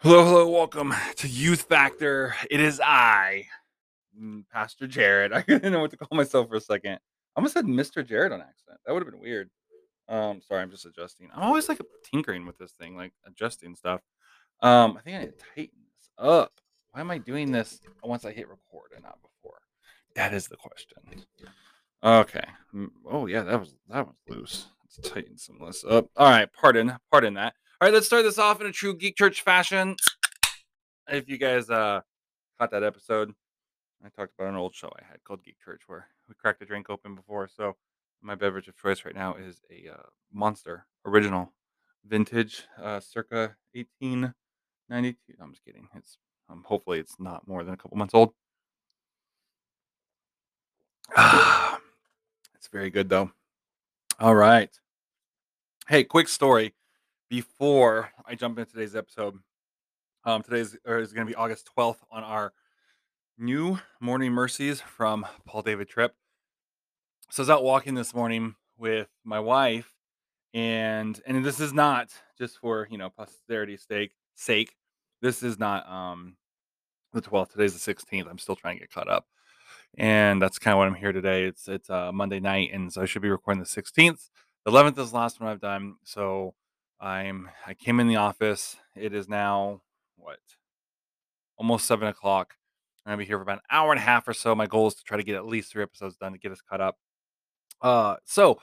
Hello, hello, welcome to Youth Factor. It is I, mm, Pastor Jared. I didn't know what to call myself for a second. I almost said Mr. Jared on accident. That would have been weird. Um, sorry, I'm just adjusting. I'm always like tinkering with this thing, like adjusting stuff. Um, I think I need to tighten this up. Why am I doing this once I hit record and not before? That is the question. Okay. Oh yeah, that was that was loose. Let's tighten some of this up. All right, pardon, pardon that. All right, let's start this off in a true Geek Church fashion. If you guys uh caught that episode, I talked about an old show I had called Geek Church where we cracked a drink open before. So my beverage of choice right now is a uh, Monster original, vintage, uh, circa 1892. I'm just kidding. It's um, hopefully it's not more than a couple months old. it's very good though. All right. Hey, quick story before I jump into today's episode. Um, today's or is going to be August 12th on our new Morning Mercies from Paul David Tripp. So I was out walking this morning with my wife, and and this is not just for you know posterity's sake. Sake, this is not um the 12th. Today's the 16th. I'm still trying to get caught up, and that's kind of what I'm here today. It's it's uh, Monday night, and so I should be recording the 16th. The 11th is the last one I've done. So I'm I came in the office. It is now what almost seven o'clock. I'm gonna be here for about an hour and a half or so. My goal is to try to get at least three episodes done to get us caught up. Uh, so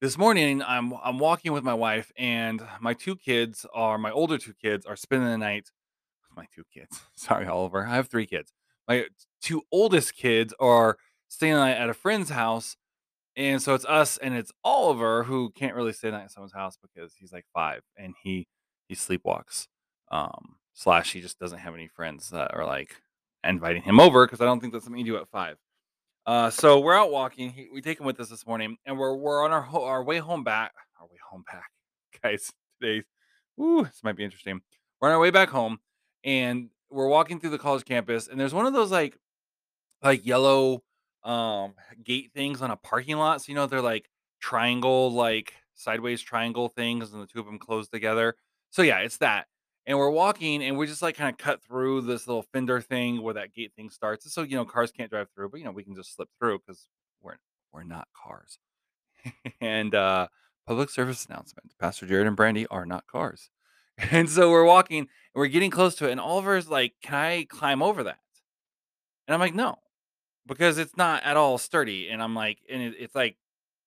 this morning I'm I'm walking with my wife and my two kids are my older two kids are spending the night. With my two kids, sorry Oliver, I have three kids. My two oldest kids are staying at a friend's house, and so it's us and it's Oliver who can't really stay the night at someone's house because he's like five and he he sleepwalks. Um, slash he just doesn't have any friends that are like inviting him over because I don't think that's something you do at five. Uh, so we're out walking. He, we take him with us this morning, and we're we're on our ho- our way home back. Our way home back, guys. Today, ooh, this might be interesting. We're on our way back home, and we're walking through the college campus, and there's one of those like like yellow um gate things on a parking lot. So you know they're like triangle, like sideways triangle things, and the two of them close together. So yeah, it's that. And we're walking, and we just like kind of cut through this little fender thing where that gate thing starts. So you know cars can't drive through, but you know we can just slip through because we're we're not cars. and uh public service announcement: Pastor Jared and Brandy are not cars. And so we're walking, and we're getting close to it, and Oliver's like, "Can I climb over that?" And I'm like, "No." Because it's not at all sturdy. And I'm like, and it, it's like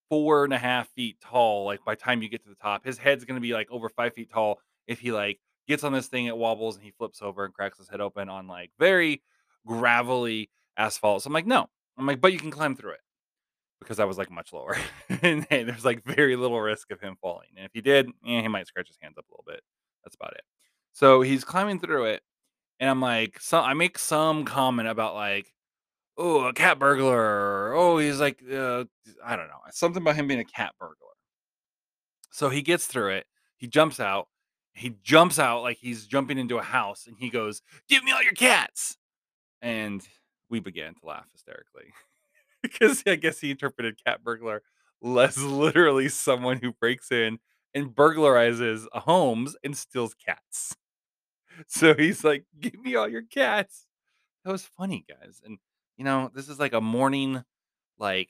four and a half feet tall. Like by the time you get to the top, his head's gonna be like over five feet tall if he like gets on this thing, it wobbles and he flips over and cracks his head open on like very gravelly asphalt. So I'm like, no. I'm like, but you can climb through it because I was like much lower, and, and there's like very little risk of him falling. And if he did, eh, he might scratch his hands up a little bit. That's about it. So he's climbing through it, and I'm like, so I make some comment about like oh, a cat burglar. Oh, he's like, uh, I don't know, something about him being a cat burglar. So he gets through it. He jumps out. He jumps out like he's jumping into a house, and he goes, "Give me all your cats!" And we began to laugh hysterically because I guess he interpreted cat burglar less literally someone who breaks in and burglarizes homes and steals cats. So he's like, "Give me all your cats." That was funny, guys. And you know, this is like a morning, like,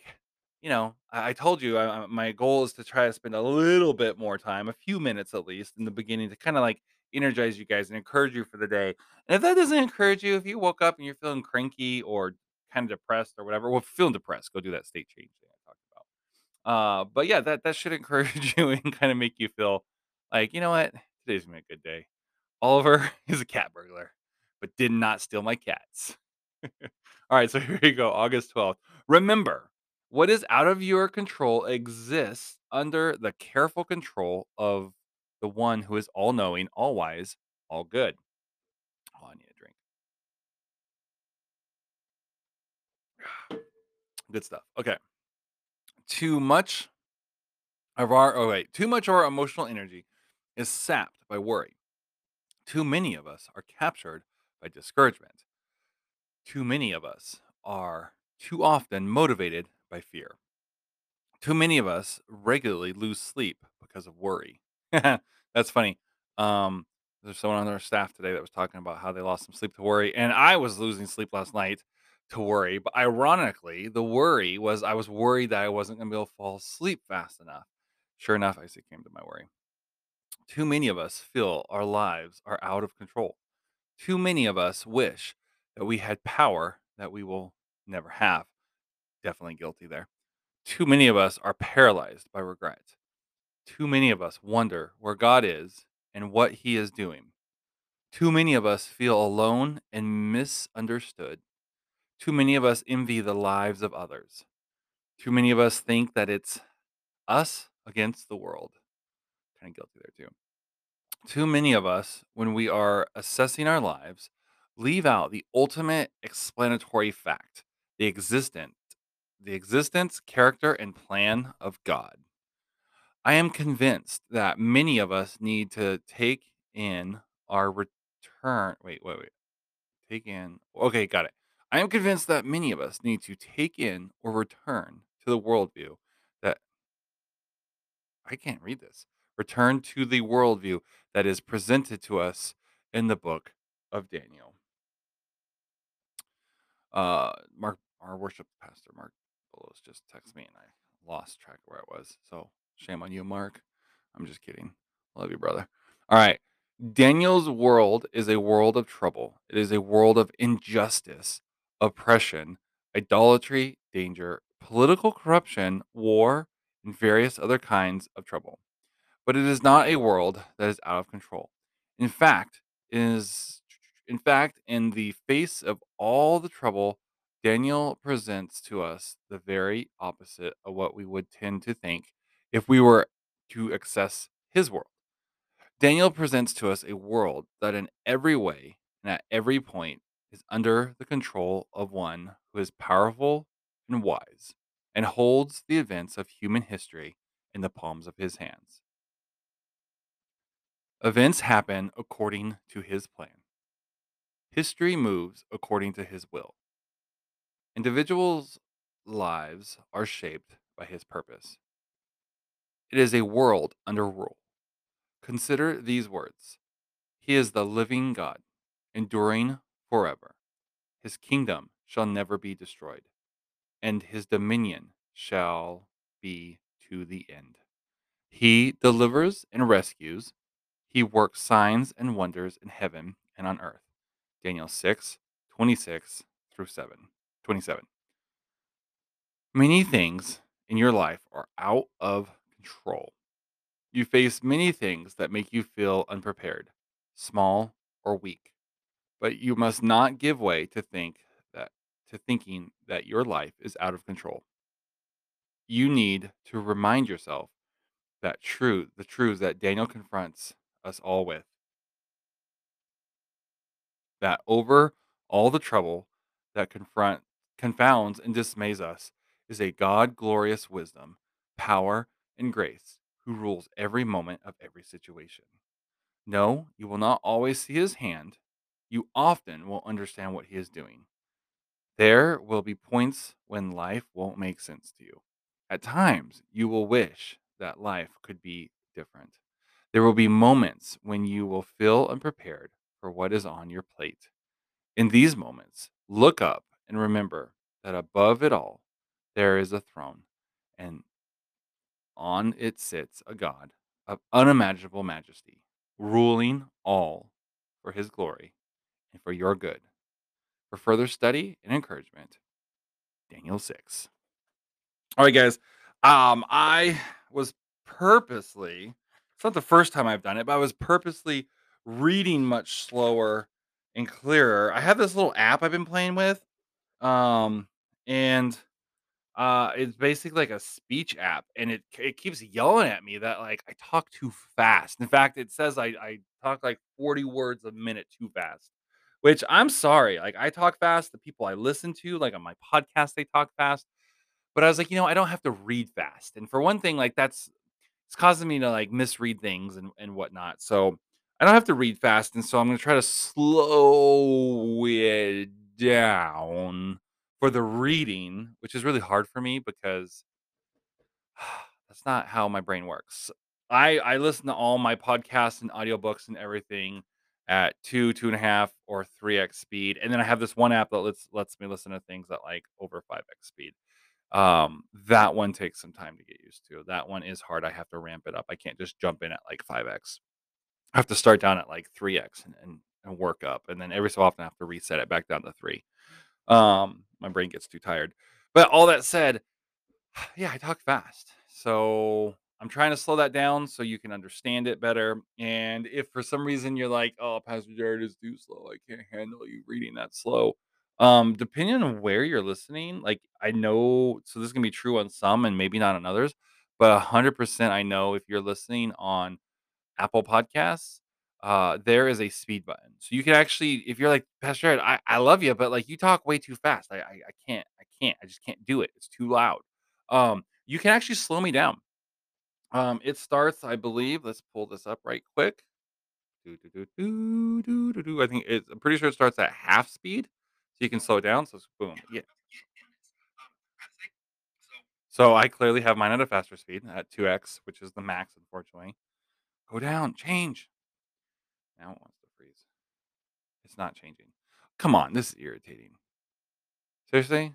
you know, I, I told you I, my goal is to try to spend a little bit more time, a few minutes at least, in the beginning to kind of like energize you guys and encourage you for the day. And if that doesn't encourage you, if you woke up and you're feeling cranky or kind of depressed or whatever, well, feeling depressed, go do that state change thing I talked about. Uh, but yeah, that that should encourage you and kind of make you feel like, you know what, today's gonna be a good day. Oliver is a cat burglar, but did not steal my cats. All right, so here you go, August 12th. Remember, what is out of your control exists under the careful control of the one who is all knowing, all wise, all good. Oh, I need a drink. Good stuff. Okay. Too much of our oh wait, too much of our emotional energy is sapped by worry. Too many of us are captured by discouragement. Too many of us are too often motivated by fear. Too many of us regularly lose sleep because of worry. That's funny. Um, There's someone on our staff today that was talking about how they lost some sleep to worry, and I was losing sleep last night to worry. But ironically, the worry was I was worried that I wasn't going to be able to fall asleep fast enough. Sure enough, I see came to my worry. Too many of us feel our lives are out of control. Too many of us wish that we had power that we will never have. Definitely guilty there. Too many of us are paralyzed by regret. Too many of us wonder where God is and what he is doing. Too many of us feel alone and misunderstood. Too many of us envy the lives of others. Too many of us think that it's us against the world. Kind of guilty there too. Too many of us, when we are assessing our lives, leave out the ultimate explanatory fact, the existent, the existence, character, and plan of God. I am convinced that many of us need to take in our return. Wait, wait, wait. Take in. Okay, got it. I am convinced that many of us need to take in or return to the worldview that I can't read this. Return to the worldview that is presented to us in the book of Daniel. Uh, Mark, our worship pastor, Mark Bullows, just texted me and I lost track of where I was. So shame on you, Mark. I'm just kidding. Love you, brother. All right. Daniel's world is a world of trouble. It is a world of injustice, oppression, idolatry, danger, political corruption, war, and various other kinds of trouble. But it is not a world that is out of control. In fact, it is in fact in the face of all the trouble, Daniel presents to us the very opposite of what we would tend to think if we were to access his world. Daniel presents to us a world that, in every way and at every point, is under the control of one who is powerful and wise and holds the events of human history in the palms of his hands. Events happen according to his plan. History moves according to his will. Individuals' lives are shaped by his purpose. It is a world under rule. Consider these words He is the living God, enduring forever. His kingdom shall never be destroyed, and his dominion shall be to the end. He delivers and rescues. He works signs and wonders in heaven and on earth. Daniel 6, 26 through 7, 27. Many things in your life are out of control. You face many things that make you feel unprepared, small, or weak. But you must not give way to think that to thinking that your life is out of control. You need to remind yourself that truth, the truths that Daniel confronts us all with. That over all the trouble that confront confounds and dismays us is a God glorious wisdom, power, and grace who rules every moment of every situation. No, you will not always see his hand. You often will understand what he is doing. There will be points when life won't make sense to you. At times, you will wish that life could be different. There will be moments when you will feel unprepared for what is on your plate. In these moments, look up and remember that above it all, there is a throne, and on it sits a God of unimaginable majesty, ruling all for his glory and for your good. For further study and encouragement, Daniel 6. All right, guys. Um, I was purposely, it's not the first time I've done it, but I was purposely reading much slower and clearer. I have this little app I've been playing with. Um, and uh, it's basically like a speech app, and it it keeps yelling at me that like I talk too fast. In fact, it says I I talk like 40 words a minute too fast. Which I'm sorry, like I talk fast. The people I listen to, like on my podcast, they talk fast. But I was like, you know, I don't have to read fast. And for one thing, like that's it's causing me to like misread things and, and whatnot. So I don't have to read fast. And so I'm gonna try to slow it down for the reading, which is really hard for me because that's not how my brain works. I I listen to all my podcasts and audiobooks and everything at 2, 2.5, or 3x speed, and then I have this one app that lets lets me listen to things at, like, over 5x speed. Um, that one takes some time to get used to. That one is hard. I have to ramp it up. I can't just jump in at, like, 5x. I have to start down at, like, 3x and and and work up, and then every so often I have to reset it back down to 3. Um, my brain gets too tired. But all that said, yeah, I talk fast. So I'm trying to slow that down so you can understand it better. And if for some reason you're like, oh, Pastor Jared is too slow, I can't handle you reading that slow. Um, depending on where you're listening, like I know, so this is gonna be true on some and maybe not on others, but hundred percent I know if you're listening on Apple Podcasts, uh, there is a speed button. So you can actually, if you're like, Pastor Ed, I, I love you, but like you talk way too fast. I, I I can't, I can't, I just can't do it. It's too loud. Um, you can actually slow me down. Um, it starts, I believe. Let's pull this up right quick. Do, do, do, do, do, do. I think it's, I'm pretty sure it starts at half speed, so you can slow it down. So boom, yeah. So I clearly have mine at a faster speed at 2x, which is the max, unfortunately. Go down, change. Now it wants to freeze. It's not changing. Come on, this is irritating. Seriously?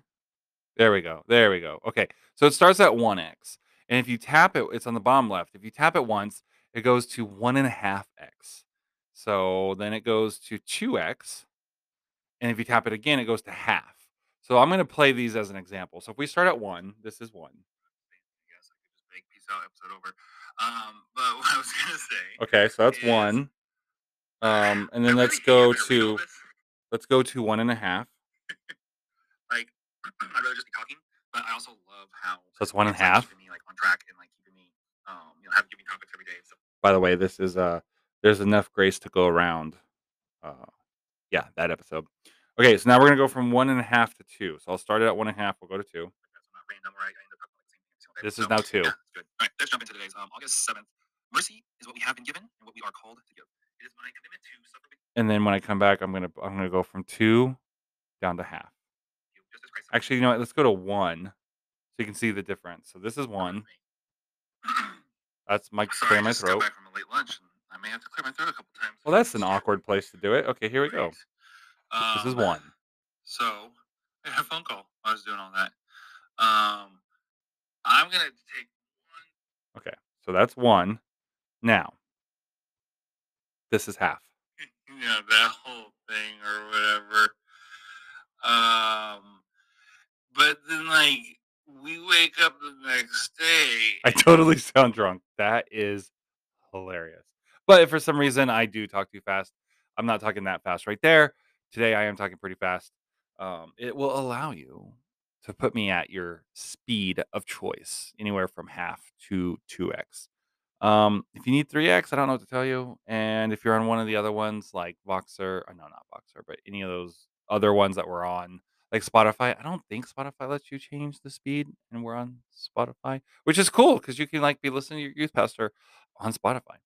There we go. There we go. Okay. So it starts at 1x. And if you tap it, it's on the bottom left. If you tap it once, it goes to 1.5x. So then it goes to 2x. And if you tap it again, it goes to half. So I'm going to play these as an example. So if we start at 1, this is 1. Guess I could just make peace out episode over. Um, but what I was gonna say, Okay, so that's Is- 1. Um, and then really let's hate go having read all to let's go to one and a half. like I'd rather just be talking, but I also love how So that's one and a like, me like on track and like keeping me, um, you know, having giving topics every day. So By the way, this is uh there's enough grace to go around. Uh yeah, that episode. Okay, so now we're gonna go from one and a half to two. So I'll start it at one and a half, we'll go to two. that's not This is now two. Yeah, that's good. All right, let's jump into today's um, August seventh. Mercy is what we have been given and what we are called to give. It is my commitment to suffer And then when I come back, I'm gonna I'm gonna go from two down to half. Actually, you know what? Let's go to one so you can see the difference. So this is one. That's my Sorry, clear my throat. back from a late lunch, and I may have to clear my throat a couple times. Well, that's an awkward place to do it. Okay, here we go. Great. This is Um, one. So I had a phone call. I was doing all that. Um, I'm gonna take one. Okay, so that's one. Now, this is half. Yeah, that whole thing or whatever. Um, but then like we wake up the next day. I totally sound drunk. That is hilarious. But if for some reason I do talk too fast, I'm not talking that fast right there. Today I am talking pretty fast. Um, it will allow you to put me at your speed of choice, anywhere from half to 2x. Um, if you need 3x, I don't know what to tell you. And if you're on one of the other ones like Voxer, or no, not Voxer, but any of those other ones that we're on, like Spotify, I don't think Spotify lets you change the speed, and we're on Spotify, which is cool because you can like be listening to your youth pastor on Spotify.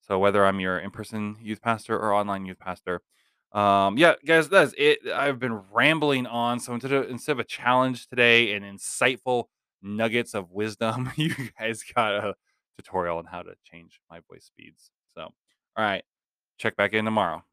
So whether I'm your in-person youth pastor or online youth pastor, um, yeah, guys, that's it. I've been rambling on. So instead of instead of a challenge today and insightful nuggets of wisdom, you guys got a tutorial on how to change my voice speeds. So, all right, check back in tomorrow.